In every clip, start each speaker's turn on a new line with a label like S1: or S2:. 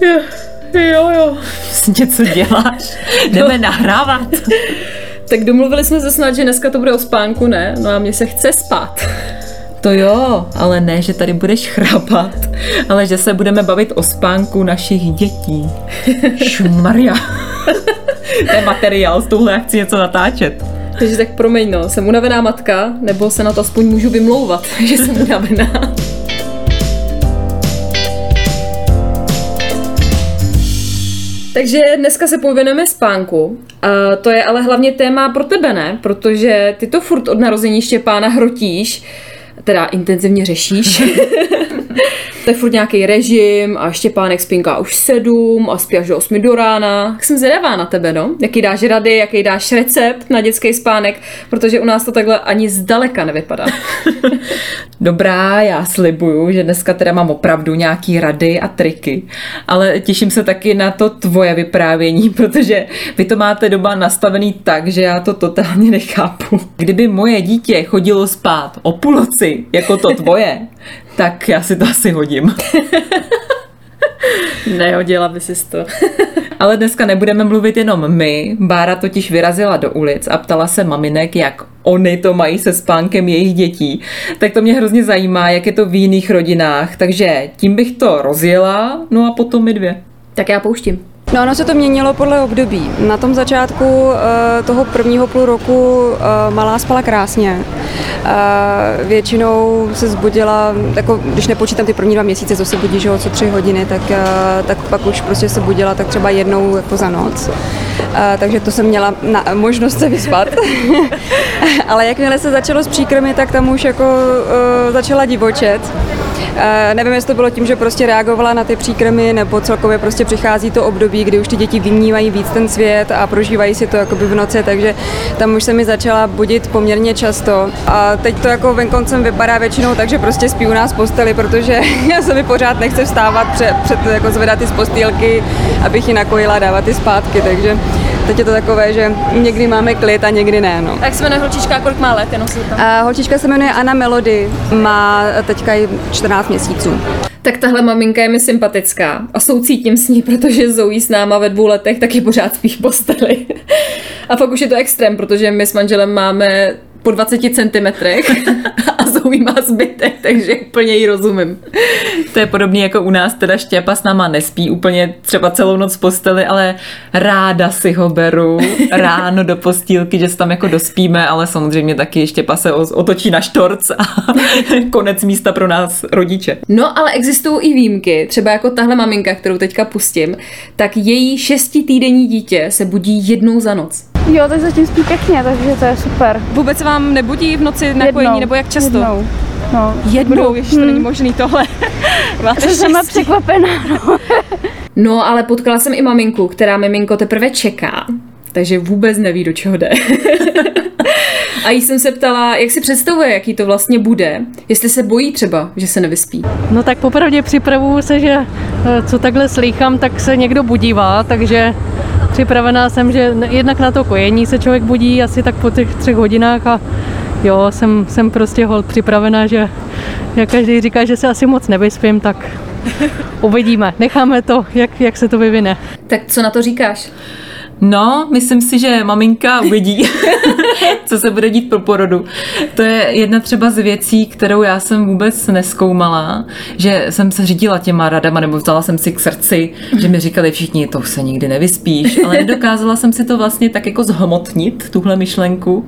S1: Jo, jo, jo.
S2: Něco děláš? Jdeme no. nahrávat.
S1: Tak domluvili jsme se snad, že dneska to bude o spánku, ne? No a mně se chce spát.
S2: To jo, ale ne, že tady budeš chrapat, ale že se budeme bavit o spánku našich dětí. Šmaria. to je materiál, s touhle akcí něco natáčet.
S1: Takže tak promiň, no, jsem unavená matka, nebo se na to aspoň můžu vymlouvat, že jsem unavená. Takže dneska se pověneme spánku. A to je ale hlavně téma pro tebe, ne? Protože ty to furt od narození Štěpána hrotíš, teda intenzivně řešíš. to je furt nějaký režim a Štěpánek spinká už sedm a spí až do osmi do rána. Tak jsem zvědavá na tebe, no. Jaký dáš rady, jaký dáš recept na dětský spánek, protože u nás to takhle ani zdaleka nevypadá.
S2: Dobrá, já slibuju, že dneska teda mám opravdu nějaký rady a triky, ale těším se taky na to tvoje vyprávění, protože vy to máte doma nastavený tak, že já to totálně nechápu. Kdyby moje dítě chodilo spát o půlnoci, jako to tvoje, tak já si to asi hodím.
S1: Nehodila by si to.
S2: Ale dneska nebudeme mluvit jenom my. Bára totiž vyrazila do ulic a ptala se maminek, jak oni to mají se spánkem jejich dětí. Tak to mě hrozně zajímá, jak je to v jiných rodinách. Takže tím bych to rozjela, no a potom my dvě.
S1: Tak já pouštím.
S3: No ono se to měnilo podle období. Na tom začátku uh, toho prvního půl roku uh, malá spala krásně. Uh, většinou se zbudila, jako, když nepočítám ty první dva měsíce, co se budí, že co tři hodiny, tak, tak pak už prostě se budila tak třeba jednou jako za noc. Takže to jsem měla na, možnost se vyspat. Ale jakmile se začalo s příkrmy, tak tam už jako začala divočet. Uh, nevím, jestli to bylo tím, že prostě reagovala na ty příkrmy, nebo celkově prostě přichází to období, kdy už ty děti vnímají víc ten svět a prožívají si to jakoby v noci, takže tam už se mi začala budit poměrně často. A teď to jako venkoncem vypadá většinou tak, že prostě spí u nás posteli, protože já se mi pořád nechce vstávat před, před jako zvedat ty z postýlky, abych ji nakojila dávat ty zpátky, takže teď je to takové, že někdy máme klid a někdy ne. No.
S1: Jak se jmenuje holčička, kolik má let? Jenom
S3: a holčička se jmenuje Anna Melody, má teďka 14 měsíců.
S1: Tak tahle maminka je mi sympatická a soucítím s ní, protože Zoe s náma ve dvou letech taky pořád spí v posteli. A pak už je to extrém, protože my s manželem máme po 20 centimetrech a Zoe má zbytek, takže úplně ji rozumím.
S2: To je podobný jako u nás, teda Štěpa s náma nespí úplně třeba celou noc v posteli, ale ráda si ho beru ráno do postýlky, že se tam jako dospíme, ale samozřejmě taky Štěpa se otočí na štorc a konec místa pro nás rodiče.
S1: No ale existují i výjimky, třeba jako tahle maminka, kterou teďka pustím, tak její šestitýdenní dítě se budí jednou za noc.
S4: Jo, tak zatím spí pěkně, takže to je super.
S1: Vůbec vám nebudí v noci na jednou, kojení, nebo jak často?
S4: Jednou.
S1: No, jednou, ještě hmm. to není možný tohle.
S4: Máte jsem překvapená, no.
S1: no, ale potkala jsem i maminku, která miminko teprve čeká, takže vůbec neví, do čeho jde. A jí jsem se ptala, jak si představuje, jaký to vlastně bude, jestli se bojí třeba, že se nevyspí.
S5: No tak popravdě připravuju se, že eh, co takhle slýchám, tak se někdo budívá, takže připravená jsem, že jednak na to kojení se člověk budí asi tak po těch třech hodinách a jo, jsem, jsem prostě hol připravená, že jak každý říká, že se asi moc nevyspím, tak uvidíme. Necháme to, jak, jak se to vyvine.
S1: Tak co na to říkáš?
S2: No, myslím si, že maminka uvidí, co se bude dít po porodu. To je jedna třeba z věcí, kterou já jsem vůbec neskoumala, že jsem se řídila těma radama, nebo vzala jsem si k srdci, že mi říkali všichni, to se nikdy nevyspíš, ale nedokázala jsem si to vlastně tak jako zhmotnit, tuhle myšlenku.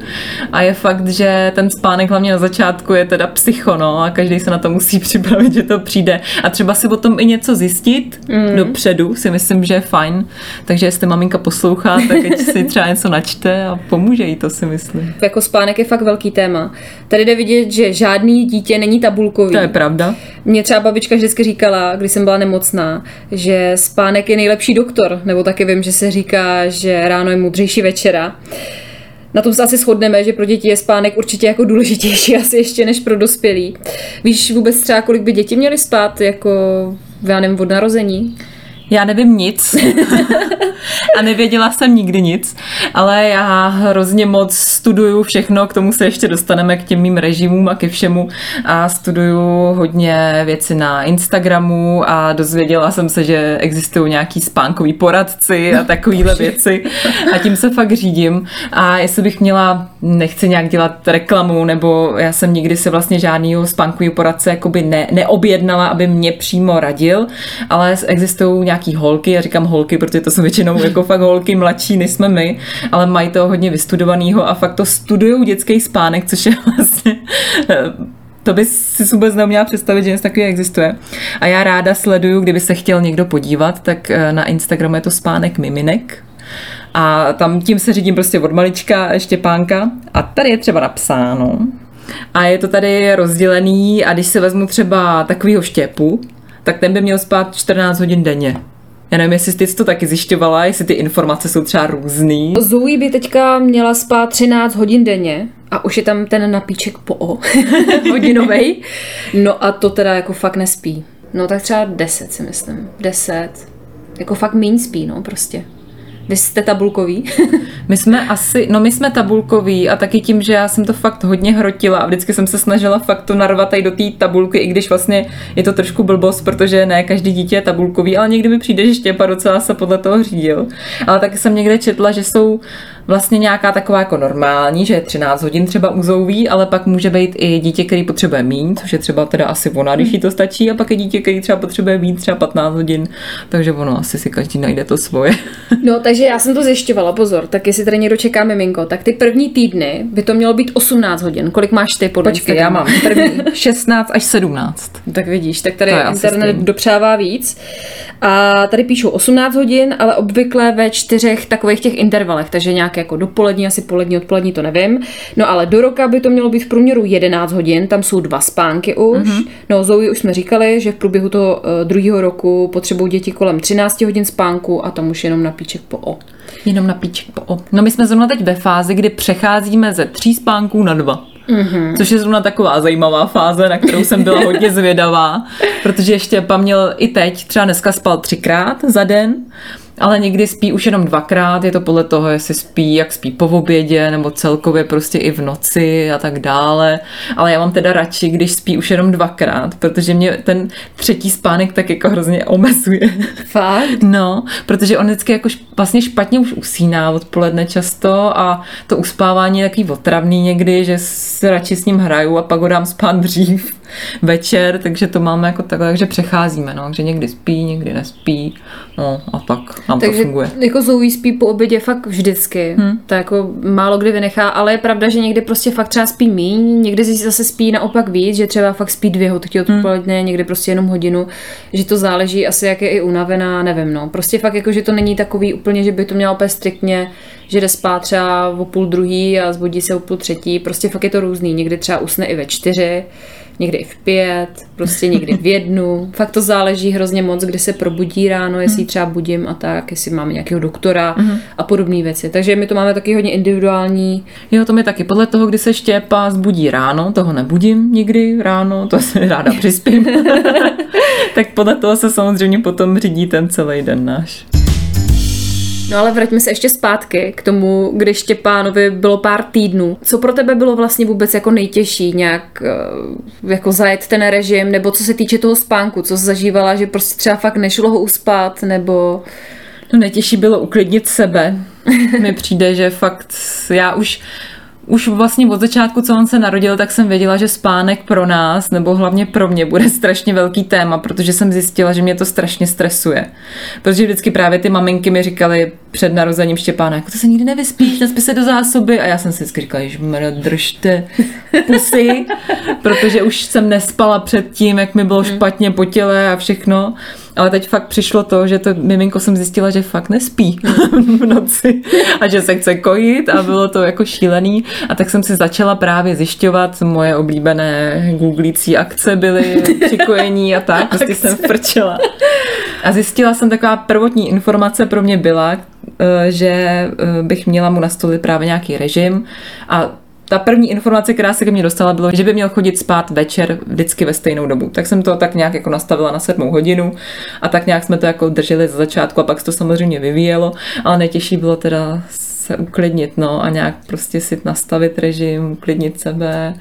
S2: A je fakt, že ten spánek hlavně na začátku je teda psycho, no, a každý se na to musí připravit, že to přijde. A třeba si o tom i něco zjistit mm. dopředu, si myslím, že je fajn. Takže jestli maminka poslouchá, tak ať si třeba něco načte a pomůže jí to si myslím. Myslím.
S1: Jako spánek je fakt velký téma. Tady jde vidět, že žádný dítě není tabulkový.
S2: To je pravda.
S1: Mě třeba babička vždycky říkala, když jsem byla nemocná, že spánek je nejlepší doktor, nebo taky vím, že se říká, že ráno je mudřejší večera. Na tom se asi shodneme, že pro děti je spánek určitě jako důležitější asi ještě než pro dospělí. Víš vůbec třeba, kolik by děti měly spát, jako já nevím, od narození?
S2: Já nevím nic. A nevěděla jsem nikdy nic, ale já hrozně moc studuju všechno, k tomu se ještě dostaneme k těm mým režimům a ke všemu. A studuju hodně věci na Instagramu a dozvěděla jsem se, že existují nějaký spánkový poradci a takovýhle věci. A tím se fakt řídím. A jestli bych měla, nechci nějak dělat reklamu, nebo já jsem nikdy se vlastně žádnýho spánkový poradce jakoby ne, neobjednala, aby mě přímo radil, ale existují nějaký holky, já říkám holky, protože to jsou většinou jako fakt holky mladší, než jsme my, ale mají to hodně vystudovanýho a fakt to studují dětský spánek, což je vlastně to by si vůbec neuměla představit, že něco takového existuje. A já ráda sleduju, kdyby se chtěl někdo podívat, tak eh, na Instagramu je to spánek miminek. A tam tím se řídím prostě od malička Štěpánka. A tady je třeba napsáno. A je to tady rozdělený a když se vezmu třeba takovýho štěpu, tak ten by měl spát 14 hodin denně. Já nevím, jestli jsi to taky zjišťovala, jestli ty informace jsou třeba různý.
S1: Zoe by teďka měla spát 13 hodin denně a už je tam ten napíček po O, hodinovej. No a to teda jako fakt nespí. No tak třeba 10 si myslím. 10. Jako fakt méně spí, no prostě. Vy jste tabulkový?
S2: My jsme asi, no my jsme tabulkoví a taky tím, že já jsem to fakt hodně hrotila a vždycky jsem se snažila fakt to narvat tady do té tabulky, i když vlastně je to trošku blbost, protože ne každý dítě je tabulkový, ale někdy mi přijde, že Štěpa docela se podle toho řídil. Ale taky jsem někde četla, že jsou vlastně nějaká taková jako normální, že je 13 hodin třeba uzouví, ale pak může být i dítě, který potřebuje mít, což je třeba teda asi ona, když jí to stačí, a pak je dítě, který třeba potřebuje mít třeba 15 hodin, takže ono asi si každý najde to svoje.
S1: No, takže já jsem to zjišťovala, pozor, tak jestli tady někdo čeká miminko, tak ty první týdny by to mělo být 18 hodin. Kolik máš ty podle
S2: Počkej, já mám první 16 až 17.
S1: Tak vidíš, tak tady internet dopřává víc. A tady píšou 18 hodin, ale obvykle ve čtyřech takových těch intervalech, takže nějak jako dopolední, asi polední, odpolední, to nevím. No ale do roka by to mělo být v průměru 11 hodin, tam jsou dva spánky už.
S2: Mhm.
S1: Mm-hmm. No Zoe už jsme říkali, že v průběhu toho uh, druhého roku potřebují děti kolem 13 hodin spánku a tam už jenom na píček po O.
S2: Jenom na píček po o. No my jsme zrovna teď ve fázi, kdy přecházíme ze tří spánků na dva. Mm-hmm. Což je zrovna taková zajímavá fáze, na kterou jsem byla hodně zvědavá, protože Štěpa měl i teď, třeba dneska spal třikrát za den, ale někdy spí už jenom dvakrát, je to podle toho, jestli spí, jak spí po obědě, nebo celkově prostě i v noci a tak dále. Ale já mám teda radši, když spí už jenom dvakrát, protože mě ten třetí spánek tak jako hrozně omezuje.
S1: Fakt?
S2: No, protože on vždycky jako š- vlastně špatně už usíná odpoledne často a to uspávání je takový otravný někdy, že se radši s ním hraju a pak ho dám spát dřív večer, takže to máme jako takhle, takže přecházíme, no, že někdy spí, někdy nespí, no a pak nám
S1: Takže
S2: to funguje.
S1: jako Zoe spí po obědě fakt vždycky. Hmm. To jako málo kdy vynechá, ale je pravda, že někdy prostě fakt třeba spí míň, někdy si zase spí naopak víc, že třeba fakt spí dvě hodiny odpoledne, někdy prostě jenom hodinu, že to záleží asi, jak je i unavená, nevím, no. Prostě fakt jako, že to není takový úplně, že by to mělo úplně striktně, že jde spát třeba o půl druhý a zbudí se o půl třetí, prostě fakt je to různý, někdy třeba usne i ve čtyři, někdy i v pět, prostě někdy v jednu. Fakt to záleží hrozně moc, kdy se probudí ráno, jestli ji třeba budím a tak, jestli máme nějakého doktora a podobné věci. Takže my to máme taky hodně individuální.
S2: Jo, to mi taky podle toho, kdy se Štěpa zbudí ráno, toho nebudím nikdy ráno, to si ráda přispím. tak podle toho se samozřejmě potom řídí ten celý den náš.
S1: No ale vraťme se ještě zpátky k tomu, když Štěpánovi bylo pár týdnů. Co pro tebe bylo vlastně vůbec jako nejtěžší nějak eh, jako zajet ten režim, nebo co se týče toho spánku, co zažívala, že prostě třeba fakt nešlo ho uspat, nebo...
S2: No nejtěžší bylo uklidnit sebe. Mi přijde, že fakt já už už vlastně od začátku, co on se narodil, tak jsem věděla, že spánek pro nás, nebo hlavně pro mě, bude strašně velký téma, protože jsem zjistila, že mě to strašně stresuje. Protože vždycky právě ty maminky mi říkaly před narozením Štěpána, jako to se nikdy nevyspíš, nespí se do zásoby. A já jsem si vždycky říkala, že mě držte pusy, protože už jsem nespala před tím, jak mi bylo špatně po těle a všechno. Ale teď fakt přišlo to, že to miminko jsem zjistila, že fakt nespí v noci a že se chce kojit a bylo to jako šílený. A tak jsem si začala právě zjišťovat, moje oblíbené googlící akce byly při kojení a tak, prostě jsem frčela. A zjistila jsem taková prvotní informace pro mě byla, eh, že eh, bych měla mu nastolit právě nějaký režim a ta první informace, která se ke mně dostala, bylo, že by měl chodit spát večer vždycky ve stejnou dobu. Tak jsem to tak nějak jako nastavila na sedmou hodinu a tak nějak jsme to jako drželi ze začátku a pak se to samozřejmě vyvíjelo, ale nejtěžší bylo teda se uklidnit, no a nějak prostě si nastavit režim, uklidnit sebe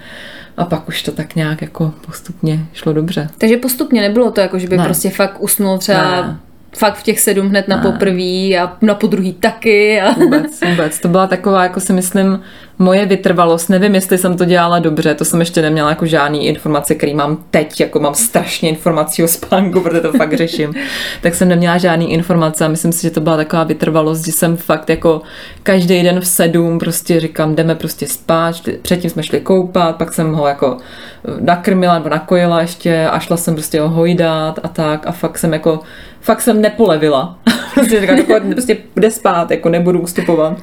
S2: a pak už to tak nějak jako postupně šlo dobře.
S1: Takže postupně nebylo to jako, že by
S2: Ne.
S1: prostě fakt usnul třeba
S2: Ne.
S1: fakt v těch sedm hned na poprvý a na podruhý taky. A...
S2: Vůbec, vůbec. To byla taková, jako si myslím, moje vytrvalost. Nevím, jestli jsem to dělala dobře, to jsem ještě neměla jako žádný informace, který mám teď, jako mám strašně informací o spánku, protože to fakt řeším. tak jsem neměla žádný informace a myslím si, že to byla taková vytrvalost, že jsem fakt jako každý den v sedm prostě říkám, jdeme prostě spát, předtím jsme šli koupat, pak jsem ho jako nakrmila nebo nakojila ještě a šla jsem prostě ho hojdat a tak a fakt jsem jako, fakt jsem nepolevila. Prostě jako, prostě jde spát, jako nebudu ustupovat.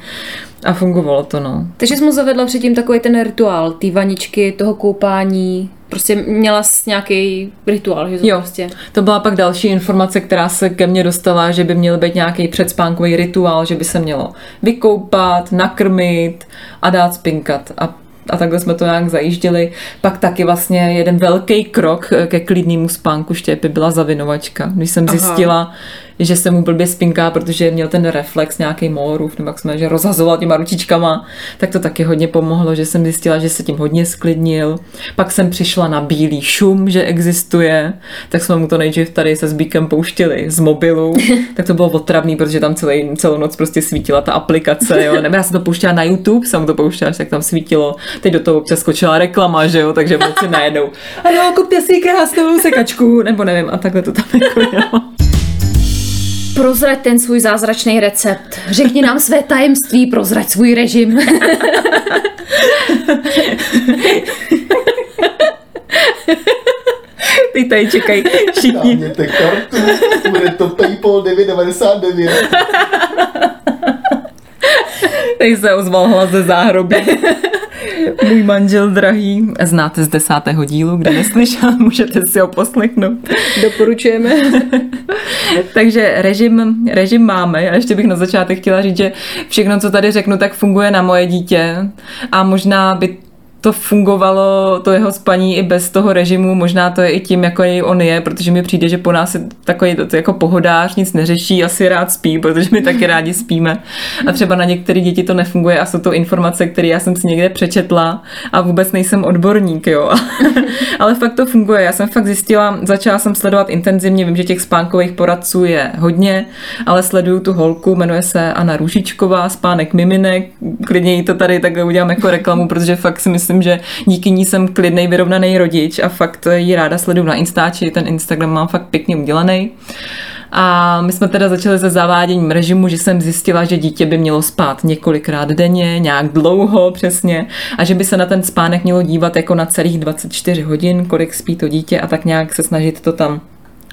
S2: A fungovalo to, no.
S1: Takže jsem mu zavedla předtím takový ten rituál, ty vaničky, toho koupání. Prostě měla nějaký rituál, že to
S2: Jo.
S1: prostě...
S2: To byla pak další informace, která se ke mně dostala, že by měl být nějaký předspánkový rituál, že by se mělo vykoupat, nakrmit a dát spinkat. A a takhle jsme to nějak zajížděli. Pak taky vlastně jeden velký krok ke klidnému spánku štěpy byla zavinovačka. Když jsem
S1: Aha.
S2: zjistila, že se mu blbě spinká, protože měl ten reflex nějaký morův, nebo jak jsme, že rozhazoval těma ručičkama, tak to taky hodně pomohlo, že jsem zjistila, že se tím hodně sklidnil. Pak jsem přišla na bílý šum, že existuje, tak jsme mu to nejdřív tady se Zbíkem pouštěli z mobilu, tak to bylo otravný, protože tam celý, celou noc prostě svítila ta aplikace, jo. Nebo já jsem to pouštěla na YouTube, jsem to pouštěla, tak tam svítilo, teď do toho občas skočila reklama, že jo, takže v noci najednou, ano, kupte si krásnou sekačku, nebo nevím, a takhle to tam jako jelo.
S1: Prozrať ten svůj zázračný recept. Řekni nám své tajemství, prozrať svůj režim.
S2: Ty tady čekají všichni.
S6: Dáměte kartu, bude to Paypal 999.
S2: Teď se ozval hlas ze záhroby. Můj manžel drahý. Znáte z desátého dílu, kde neslyšel, můžete si ho poslechnout.
S1: Doporučujeme.
S2: Takže režim, režim máme. A ještě bych na začátek chtěla říct, že všechno, co tady řeknu, tak funguje na moje dítě. A možná by to fungovalo, to jeho spaní i bez toho režimu, možná to je i tím, jako jej on je, protože mi přijde, že po nás je takový to, jako pohodář, nic neřeší, asi rád spí, protože my taky rádi spíme. A třeba na některé děti to nefunguje a jsou to informace, které já jsem si někde přečetla a vůbec nejsem odborník, jo. Ale fakt to funguje. Já jsem fakt zjistila, začala jsem sledovat intenzivně, vím, že těch spánkových poradců je hodně, ale sleduju tu holku, jmenuje se Anna Růžičková, spánek miminek, klidně jí to tady takhle udělám jako reklamu, protože fakt si myslím, že díky ní jsem klidnej, vyrovnaný rodič a fakt ji ráda sleduju na Instači, ten Instagram mám fakt pěkně udělaný. A my jsme teda začali se zaváděním režimu, že jsem zjistila, že dítě by mělo spát několikrát denně, nějak dlouho přesně, a že by se na ten spánek mělo dívat jako na celých 24 hodin, kolik spí to dítě a tak nějak se snažit to tam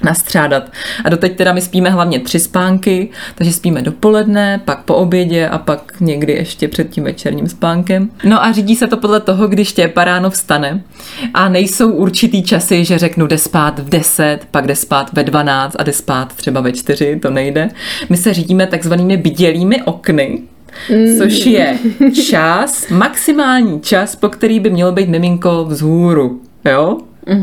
S2: nastřádat. A doteď teda my spíme hlavně tři spánky, takže spíme dopoledne, pak po obědě a pak někdy ještě před tím večerním spánkem. No a řídí se to podle toho, když štěpa ráno vstane. A nejsou určitý časy, že řeknu, jde spát v 10, pak jde spát ve 12 a jde spát třeba ve 4, to nejde. My se řídíme takzvanými bdělými okny, což je čas, maximální čas, po který by mělo být miminko vzhůru. Jo?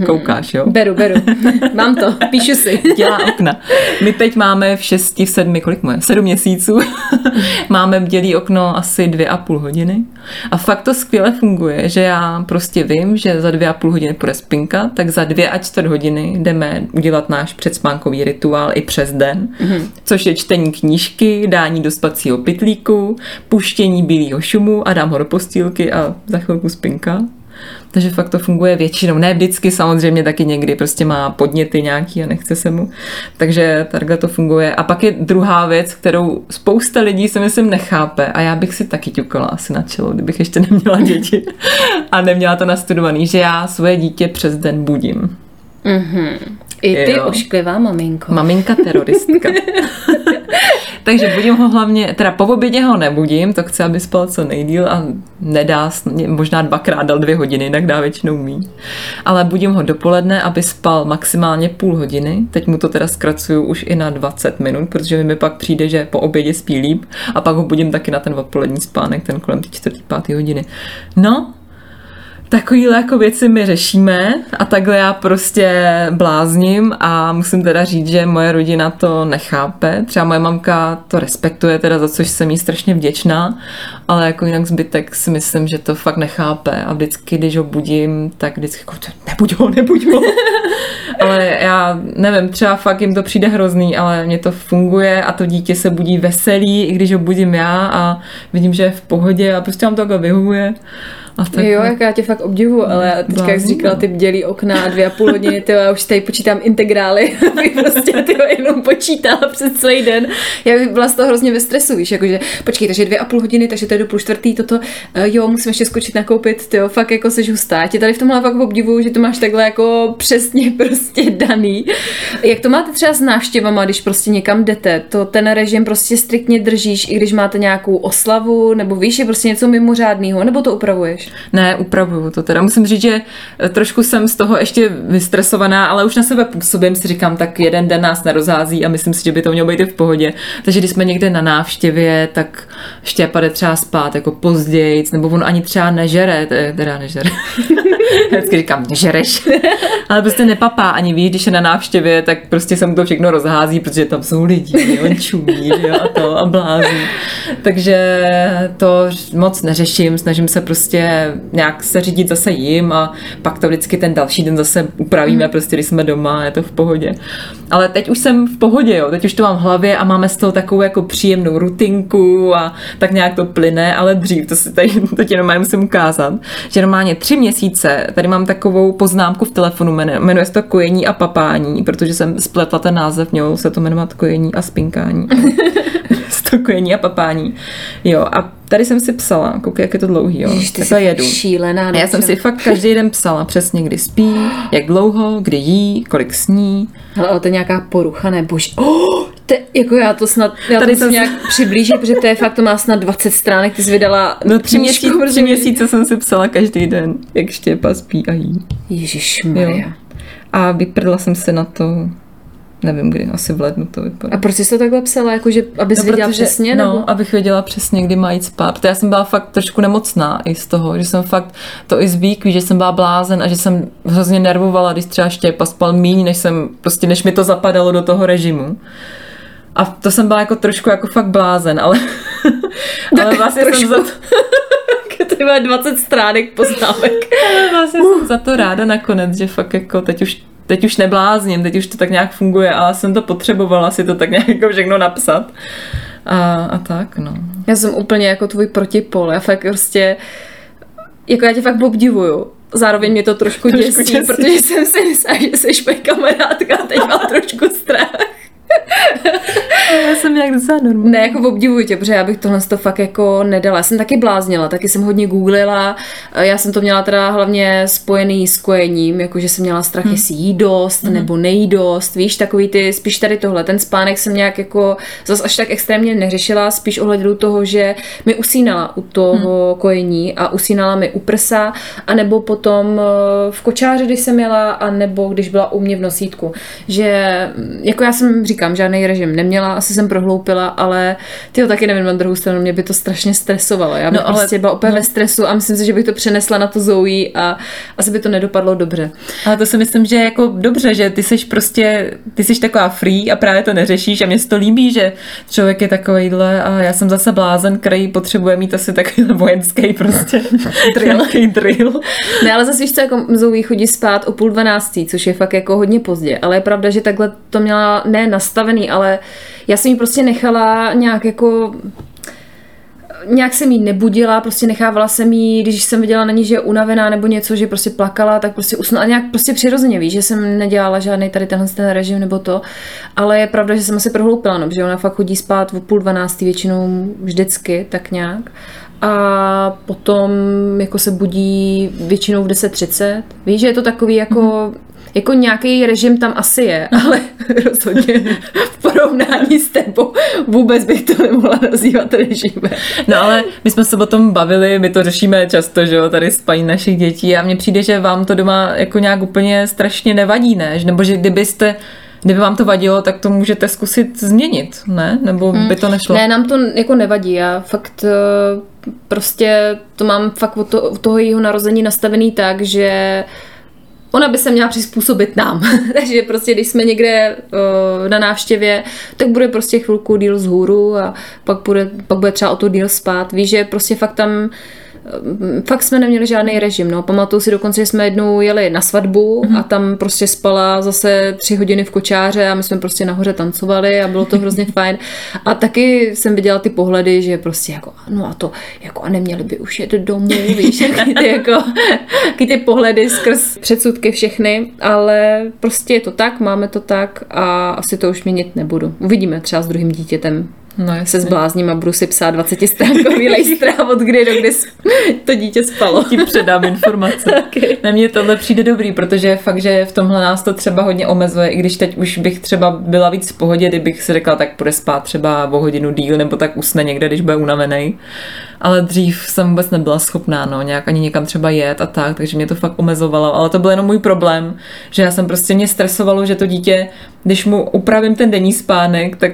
S2: Koukáš, jo?
S1: Beru, beru. Mám to, píšu si.
S2: dělá okna. My teď máme v šesti, v sedmi, kolik mu je? Sedm měsíců. máme bdělý okno asi dvě a půl hodiny. A fakt to skvěle funguje, že já prostě vím, že za dvě a půl hodiny půjde spinka, tak za dvě a čtvrt hodiny jdeme udělat náš předspánkový rituál i přes den, mm-hmm. což je čtení knížky, dání do spacího pytlíku, puštění bílého šumu a dám ho do postýlky a za chvilku spinka. Takže fakt to funguje většinou. Ne vždycky, samozřejmě taky někdy prostě má podněty nějaký a nechce se mu. Takže takhle to funguje. A pak je druhá věc, kterou spousta lidí si myslím nechápe a já bych si taky ťukala asi na čelo, kdybych ještě neměla děti a neměla to nastudovaný, že já svoje dítě přes den budím.
S1: Mhm. I ty
S2: Jo.
S1: ošklivá maminko.
S2: Maminka teroristka. Takže budím ho hlavně, teda po obědě ho nebudím, to chci, aby spal co nejdíl a nedá, možná dvakrát dal dvě hodiny, jinak dá většinou mý. Ale budím ho dopoledne, aby spal maximálně půl hodiny. Teď mu to teda zkracuju už i na 20 minut, protože mi pak přijde, že po obědě spí líp a pak ho budím taky na ten odpolední spánek, ten kolem té čtvrtý, pátý hodiny. No, Takovýhle jako věci my řešíme a takhle já prostě blázním a musím teda říct, že moje rodina to nechápe. Třeba moje mamka to respektuje, teda za což jsem jí strašně vděčná, ale jako jinak zbytek si myslím, že to fakt nechápe a vždycky, když ho budím, tak vždycky jako nebuď ho, nebuď ho. ale já nevím, třeba fakt jim to přijde hrozný, ale mně to funguje a to dítě se budí veselý, i když ho budím já a vidím, že je v pohodě a prostě vám to takhle vyhovuje. A tak,
S1: Jo, jak já tě fakt obdivuju, ale já teďka, jak jsi říkala, ty bdělý okna a dvě a půl hodiny, ty já už tady počítám integrály, abych prostě ty jenom počítala přes celý den. Já bych byla z toho hrozně ve stresu, víš, jakože počkej, takže dvě a půl hodiny, takže to je do půl čtvrtý, toto, eh, jo, musím ještě skočit nakoupit, ty jo, fakt jako seš hustá. Já tě tady v tomhle fakt obdivuju, že to máš takhle jako přesně prostě daný. Jak to máte třeba s návštěvama, když prostě někam jdete, to ten režim prostě striktně držíš, i když máte nějakou oslavu, nebo víš, je prostě něco mimořádného, nebo to upravuješ?
S2: Ne, upravuju to teda. Musím říct, že eh, trošku jsem z toho ještě vystresovaná, ale už na sebe působím, si říkám, tak jeden den nás nerozhází a myslím si, že by to mělo být v pohodě. Takže když jsme někde na návštěvě, tak Štěpa jde třeba spát jako později, nebo on ani třeba nežere, te- teda nežere. Vždycky říkám, nežereš. ale prostě nepapá ani víš, když je na návštěvě, tak prostě se mu to všechno rozhází, protože tam jsou lidi, on čumí jo, a to a blází. Takže to moc neřeším, snažím se prostě nějak se řídit zase jim a pak to vždycky ten další den zase upravíme, prostě když jsme doma, je to v pohodě. Ale teď už jsem v pohodě, jo, teď už to mám v hlavě a máme z toho takovou jako příjemnou rutinku a tak nějak to plyne, ale dřív, to si tady, to ti normálně musím ukázat, že normálně tři měsíce, tady mám takovou poznámku v telefonu, jmenuje, jmenuje se to kojení a papání, protože jsem spletla ten název, mělo se to jmenovat kojení a spinkání. to kojení a papání. Jo, a tady jsem si psala, koukej, jak je to dlouhý, jo.
S1: Ježiš, ty
S2: Takhle jedu.
S1: šílená.
S2: Já jsem si fakt každý den psala přesně, kdy spí, jak dlouho, kdy jí, kolik sní.
S1: Hele, ale to je nějaká porucha, ne? Bož. Oh, te, jako já to snad, já
S2: Tady
S1: to
S2: se-
S1: nějak přiblížit, protože to je fakt, to má snad 20 stránek, ty jsi vydala
S2: No tři,
S1: protože-
S2: tři měsíce jsem si psala každý den, jak Štěpa spí a jí.
S1: Ježišmarja.
S2: Jo. A vyprdla jsem se na to, nevím kdy, asi v lednu to vypadá.
S1: A proč jsi to takhle psala, jakože, abys no, věděla přesně?
S2: no,
S1: nebo?
S2: abych věděla přesně, kdy má jít spát. Protože já jsem byla fakt trošku nemocná i z toho, že jsem fakt to i víš, že jsem byla blázen a že jsem hrozně nervovala, když třeba Štěpa spal míň, než jsem, prostě než mi to zapadalo do toho režimu. A to jsem byla jako trošku jako fakt blázen, ale, ale vlastně jsem za to,
S1: to má 20 stránek poznámek.
S2: ale vlastně jsem za to ráda nakonec, že fakt jako teď už teď už neblázním, teď už to tak nějak funguje, ale jsem to potřebovala si to tak nějak jako všechno napsat. A, a tak, no.
S1: Já jsem úplně jako tvůj protipol, já fakt prostě, jako já tě fakt obdivuju. Zároveň mě to trošku,
S2: Trošku
S1: děsí,
S2: děsí.
S1: protože jsem si myslela, že jsi moje kamarádka a teď mám trošku strach.
S2: Já jsem nějak docela normální.
S1: Ne, jako obdivuji tě, protože já bych tohle to fakt jako nedala. Já jsem taky bláznila, taky jsem hodně googlila. Já jsem to měla teda hlavně spojený s kojením, jakože jsem měla strach, hmm. jestli jí dost hmm. nebo nejí dost. Víš, takový ty, spíš tady tohle. Ten spánek jsem nějak jako zas až tak extrémně neřešila, spíš ohledu toho, že mi usínala u toho hmm. kojení a usínala mi u prsa, anebo potom eh, v kočáři, když jsem jela, anebo když byla u mě v nosítku. Že, jako já jsem říkám, žádný režim neměla, asi jsem prohloupila, ale ty taky nevím, na druhou stranu mě by to strašně stresovalo. Já bych
S2: No,
S1: no,
S2: ale-
S1: prostě byla úplně
S2: no.
S1: ve stresu a myslím si, že bych to přenesla na to Zoe a asi by to nedopadlo dobře.
S2: Ale to si myslím, že jako dobře, že ty jsi prostě, ty jsi taková free a právě to neřešíš a se to líbí, že člověk je takovejhle a já jsem zase blázen, který potřebuje mít asi takový vojenský prostě drill. Drill.
S1: Ne, ale zase víš co, jako Zoe chodí spát o půl dvanáctý, což je fakt jako hodně pozdě, ale je pravda, že takhle to měla ne nastavený, ale já jsem ji prostě nechala nějak jako nějak jsem jí nebudila, prostě nechávala jsem jí, když jsem viděla na ní, že je unavená nebo něco, že prostě plakala, tak prostě usnula. A nějak prostě přirozeně, víš, že jsem nedělala žádný tady tenhle ten režim nebo to, ale je pravda, že jsem asi prohloupila, no, že ona fakt chodí spát o půl dvanáctý většinou vždycky, tak nějak. A potom jako se budí většinou v 10.30. Víš, že je to takový jako... Mm-hmm jako nějaký režim tam asi je, ale rozhodně v porovnání s tebou vůbec bych to nemohla nazývat režimem.
S2: No ale my jsme se o tom bavili, my to řešíme často, že jo, tady spaní našich dětí a mně přijde, že vám to doma jako nějak úplně strašně nevadí, ne? Nebo že kdybyste Kdyby vám to vadilo, tak to můžete zkusit změnit, ne? Nebo by to nešlo?
S1: Ne, nám to jako nevadí. Já fakt eh, prostě to mám fakt od, to, od toho jejího narození nastavený tak, že ona by se měla přizpůsobit nám. Takže prostě, když jsme někde uh, na návštěvě, tak bude prostě chvilku díl vzhůru a pak bude, pak bude třeba o to díl spát. Víš, že prostě fakt tam eh, fakt jsme neměli žádný režim. No. Pamatuju si dokonce, že jsme jednou jeli na svatbu a tam prostě spala zase tři hodiny v kočáře a my jsme prostě nahoře tancovali a bylo to hrozně fajn. A taky jsem viděla ty pohledy, že prostě jako, no a to, jako a neměli by už jet domů, víš, jaký ty, jako, jaký ty pohledy skrz předsudky všechny, ale prostě je to tak, máme to tak a asi to už měnit nebudu. Uvidíme třeba s druhým dítětem,
S2: No,
S1: se
S2: jasně.
S1: zblázním a budu si psát 20 stránkový lejstra od kdy do kdy to dítě spalo.
S2: ti předám informace.
S1: Okay.
S2: Na mě tohle přijde dobrý, protože fakt, že v tomhle nás to třeba hodně omezuje, i když teď už bych třeba byla víc v pohodě, kdybych si řekla, tak půjde spát třeba o hodinu díl, nebo tak usne někde, když bude unavený. Ale dřív jsem vůbec nebyla schopná, no, nějak ani někam třeba jet a tak, takže mě to fakt omezovalo. Ale to byl jenom můj problém, že já jsem prostě mě stresovalo, že to dítě, když mu upravím ten denní spánek, tak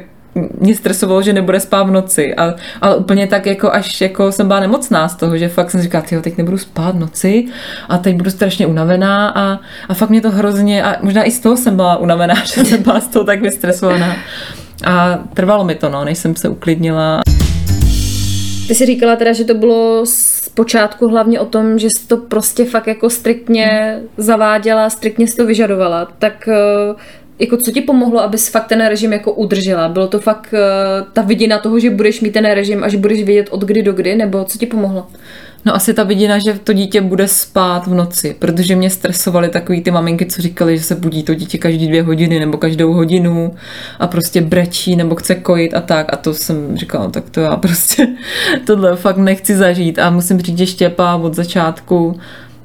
S2: mě stresovalo, že nebude spát v noci, a, ale úplně tak jako až jako jsem byla nemocná z toho, že fakt jsem říkala, tyjo, teď nebudu spát v noci a teď budu strašně unavená a, a fakt mě to hrozně, a možná i z toho jsem byla unavená, že jsem byla z toho tak vystresovaná. A trvalo mi to, no, než jsem se uklidnila.
S1: Ty jsi říkala teda, že to bylo počátku hlavně o tom, že jsi to prostě fakt jako striktně zaváděla, striktně jsi to vyžadovala. Tak eh, jako co ti pomohlo, abys fakt ten režim jako udržela? Bylo to fakt eh, ta vidina toho, že budeš mít ten režim a že budeš vědět od kdy do kdy, nebo co ti pomohlo?
S2: No asi ta vidina, že to dítě bude spát v noci, protože mě stresovaly takový ty maminky, co říkali, že se budí to dítě každý dvě hodiny nebo každou hodinu a prostě brečí nebo chce kojit a tak. A to jsem říkala, tak to já prostě tohle fakt nechci zažít. A musím říct, že Štěpa od začátku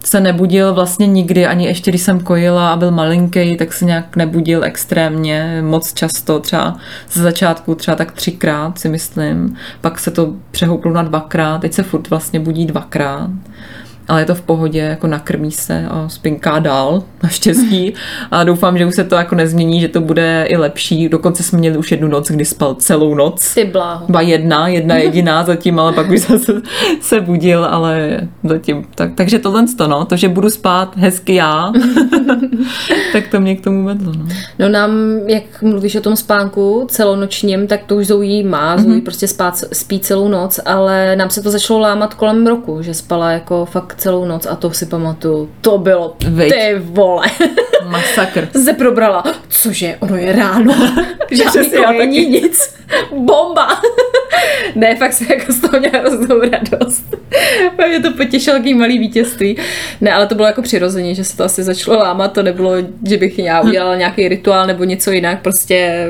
S2: se nebudil vlastně nikdy, ani ještě když jsem kojila a byl malinký, tak se nějak nebudil extrémně moc často, třeba ze začátku třeba tak třikrát si myslím, pak se to přehouplo na dvakrát, teď se furt vlastně budí dvakrát ale je to v pohodě, jako nakrmí se a spinká dál, naštěstí. A doufám, že už se to jako nezmění, že to bude i lepší. Dokonce jsme měli už jednu noc, kdy spal celou noc.
S1: Ty bláho.
S2: Byla jedna, jedna jediná zatím, ale pak už zase se budil, ale zatím. Tak, takže tohle to, no, to, že budu spát hezky já, tak to mě k tomu vedlo. No.
S1: No nám, jak mluvíš o tom spánku celonočním, tak to už Zoe má, Zoe mm-hmm. prostě spát, spí celou noc, ale nám se to začalo lámat kolem roku, že spala jako fakt celou noc a to si pamatuju. To bylo
S2: Viď.
S1: ty vole.
S2: Masakr.
S1: se probrala. Cože, ono je ráno. Žádný
S2: já taky.
S1: nic. Bomba. ne, fakt se jako z toho měla hroznou radost. Mě to potěšilo jaký malý vítězství. Ne, ale to bylo jako přirozeně, že se to asi začalo lámat. To nebylo, že bych já udělala nějaký rituál nebo něco jinak. Prostě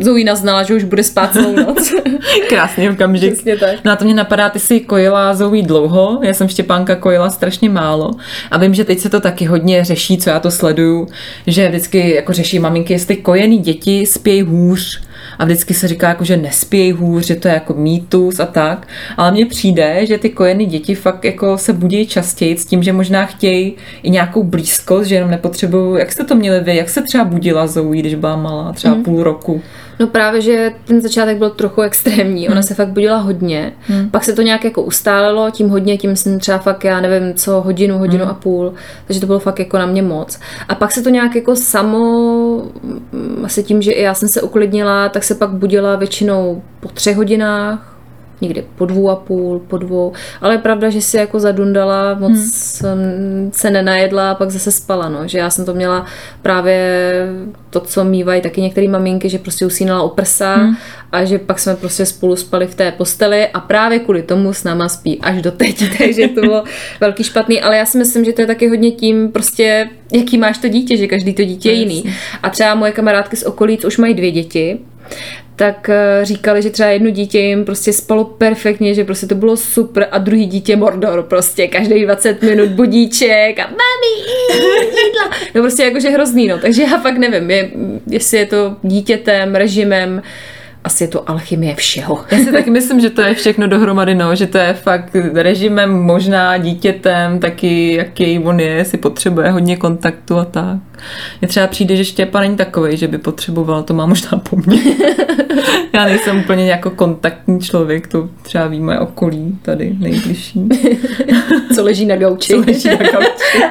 S1: Zoe naznala, že už bude spát celou noc.
S2: Krásný okamžik.
S1: Přesně tak.
S2: No a to mě napadá, ty jsi kojila Zoe dlouho, já jsem Štěpánka kojila strašně málo a vím, že teď se to taky hodně řeší, co já to sleduju, že vždycky jako řeší maminky, jestli kojený děti spějí hůř a vždycky se říká, jako, že nespějí hůř, že to je jako mýtus a tak, ale mně přijde, že ty kojený děti fakt jako se budí častěji s tím, že možná chtějí i nějakou blízkost, že jenom nepotřebují, jak jste to měli vy, jak se třeba budila Zoe, když byla malá, třeba
S1: Mhm.
S2: půl roku.
S1: No právě, že ten začátek byl trochu extrémní. Ona se fakt budila hodně. Pak se to nějak jako ustálilo, tím hodně, tím jsem třeba fakt, já nevím, co, hodinu, hodinu a půl. Takže to bylo fakt jako na mě moc. A pak se to nějak jako samo, mm, asi tím, že i já jsem se uklidnila, tak se pak budila většinou po třech hodinách, někdy po dvou a půl, po dvou. Ale je pravda, že si jako zadundala, moc hmm. se nenajedla a pak zase spala, no. Že já jsem to měla právě to, co mývají taky některé maminky, že prostě usínala o prsa hmm. a že pak jsme prostě spolu spali v té posteli a právě kvůli tomu s náma spí až do teď, takže to bylo velký špatný, ale já si myslím, že to je taky hodně tím prostě, jaký máš to dítě, že každý to dítě je jiný. A třeba moje kamarádky z okolí, co už mají dvě děti, tak eh, říkali, že třeba jedno dítě jim prostě spalo perfektně, že prostě to bylo super a druhý dítě Mordor prostě, každý 20 minut budíček a mami, jídla. No prostě jakože hrozný, no. Takže já fakt nevím, je, jestli je to dítětem, režimem, asi je to alchymie všeho.
S2: Já si taky myslím, že to je všechno dohromady, no, že to je fakt režimem, možná dítětem, taky jaký on je, si potřebuje hodně kontaktu a tak. Mně třeba přijde, že Štěpa není takový, že by potřeboval, to má možná po mně. Já nejsem úplně jako kontaktní člověk, to třeba ví moje okolí tady nejbližší.
S1: Co leží na gauči.
S2: Co leží na gauči.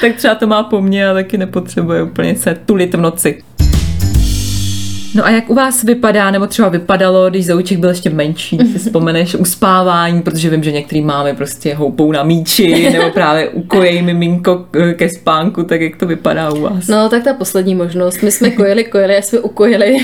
S2: tak třeba to má po mně a taky nepotřebuje úplně se tulit v noci. No a jak u vás vypadá, nebo třeba vypadalo, když Zouček byl ještě menší, si vzpomeneš uspávání, protože vím, že některý máme prostě houpou na míči, nebo právě ukojejí miminko ke spánku, tak jak to vypadá u vás?
S1: No, tak ta poslední možnost. My jsme kojili, kojili a jsme ukojili.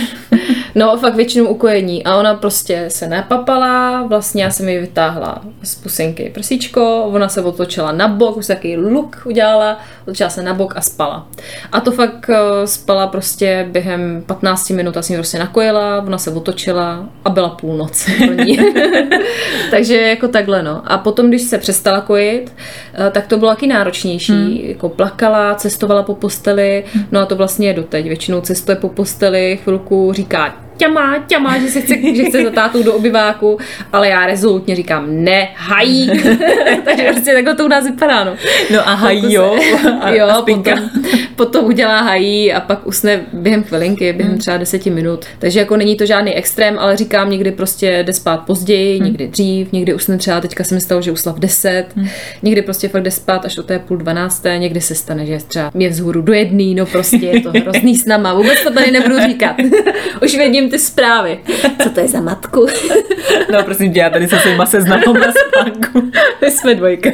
S1: No, fakt většinou ukojení. A ona prostě se nepapala, vlastně já jsem ji vytáhla z pusinky prsíčko, ona se otočila na bok, už takový luk udělala, otočila se na bok a spala. A to fakt eh, spala prostě během 15 minut, ji prostě nakojila, ona se otočila a byla půlnoc pro ní. Takže jako takhle, no. A potom, když se přestala kojit, eh, tak to bylo taky náročnější. Hmm. Jako plakala, cestovala po posteli, no a to vlastně je doteď. Většinou cestuje po posteli, chvilku říká ťamá, ťamá, že, se chce, že chce za tátou do obyváku, ale já rezolutně říkám ne, hajík. Takže prostě takhle to u nás vypadá, no.
S2: No a hají, jo.
S1: A, jo, a potom, potom udělá hají a pak usne během chvilinky, během třeba deseti minut. Takže jako není to žádný extrém, ale říkám, někdy prostě jde spát později, hmm. někdy dřív, někdy usne třeba, teďka se mi stalo, že usla v deset, hmm. někdy prostě fakt jde spát až do té půl dvanácté, někdy se stane, že třeba mě vzhůru do jedný, no prostě je to hrozný s náma, vůbec to tady nebudu říkat. Už vidím ty zprávy. Co to je za matku?
S2: no prosím tě, já tady se svýma seznamom na spánku.
S1: My jsme dvojka.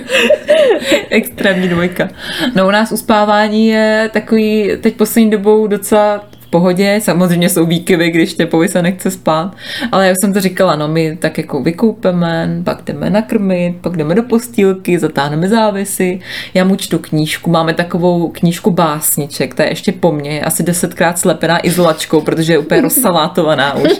S2: Extrémní dvojka. No u nás uspávání je takový teď poslední dobou docela pohodě. Samozřejmě jsou výkyvy, když Těpovi se nechce spát, ale jak jsem to říkala, no my tak jako vykoupeme, pak jdeme nakrmit, pak jdeme do postýlky, zatáhneme závisy. Já mu čtu knížku, máme takovou knížku básniček, ta je ještě po mně, asi desetkrát slepená izolačkou, protože je úplně rozsalátovaná už.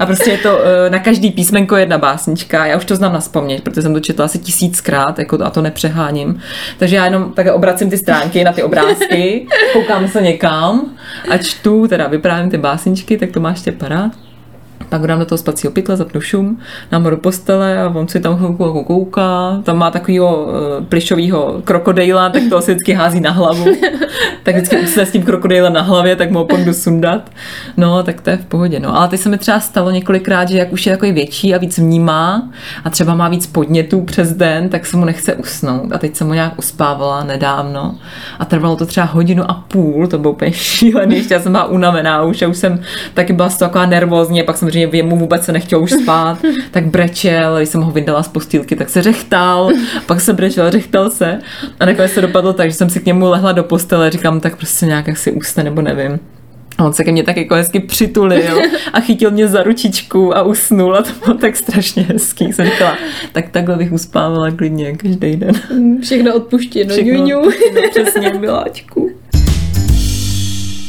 S2: A prostě je to eh, na každý písmenko jedna básnička, já už to znám na vzpomněť, protože jsem to četla asi tisíckrát, jako a to nepřeháním. Takže já jenom tak obracím ty stránky na ty obrázky, koukám se někam a čtu teda vyprávím ty básničky, tak to máš tě parád. Pak ho dám do toho spacího pytle, zapnu šum, dám ho do postele a on si tam chvilku jako kouká. Tam má takového uh, plišového krokodejla, tak to si vždycky hází na hlavu. tak vždycky usne s tím krokodejlem na hlavě, tak mu ho jdu sundat. No, tak to je v pohodě. No, ale teď se mi třeba stalo několikrát, že jak už je takový větší a víc vnímá a třeba má víc podnětů přes den, tak se mu nechce usnout. A teď jsem mu nějak uspávala nedávno a trvalo to třeba hodinu a půl, to bylo úplně šílený, já jsem byla unavená už a už jsem taky byla z toho taková nervózní, pak jsem samozřejmě mu vůbec se nechtěl už spát, tak brečel, když jsem ho vydala z postýlky, tak se řechtal, pak se brečel, řechtal se a nakonec se dopadlo tak, že jsem si k němu lehla do postele, říkám, tak prostě nějak jak si usne nebo nevím. A on se ke mně tak jako hezky přitulil a chytil mě za ručičku a usnul a to bylo tak strašně hezký. Jsem říkala, tak takhle bych uspávala klidně každý den.
S1: Všechno odpuštěno,
S2: Všechno odpuštěno, přesně, miláčku.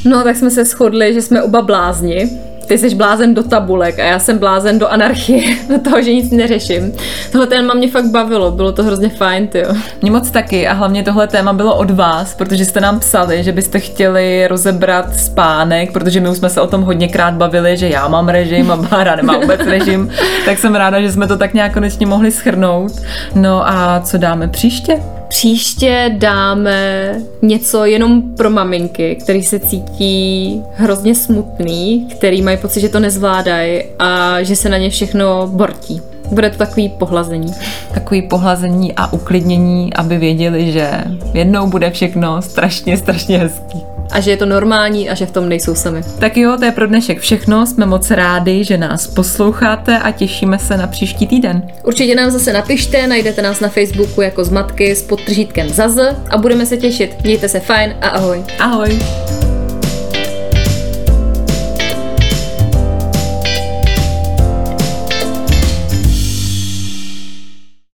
S1: No, tak jsme se shodli, že jsme oba blázni ty jsi blázen do tabulek a já jsem blázen do anarchie, do toho, že nic neřeším. Tohle téma mě fakt bavilo, bylo to hrozně fajn, ty.
S2: Mě moc taky a hlavně tohle téma bylo od vás, protože jste nám psali, že byste chtěli rozebrat spánek, protože my už jsme se o tom hodněkrát bavili, že já mám režim a Bára nemá vůbec režim, tak jsem ráda, že jsme to tak nějak konečně mohli schrnout. No a co dáme příště?
S1: Příště dáme něco jenom pro maminky, který se cítí hrozně smutný, který mají pocit, že to nezvládají a že se na ně všechno bortí. Bude to takový pohlazení.
S2: Takový pohlazení a uklidnění, aby věděli, že jednou bude všechno strašně, strašně hezký
S1: a že je to normální a že v tom nejsou sami.
S2: Tak jo, to je pro dnešek všechno. Jsme moc rádi, že nás posloucháte a těšíme se na příští týden.
S1: Určitě nám zase napište, najdete nás na Facebooku jako zmatky s podtržítkem ZAZ a budeme se těšit. Mějte se fajn a ahoj.
S2: Ahoj.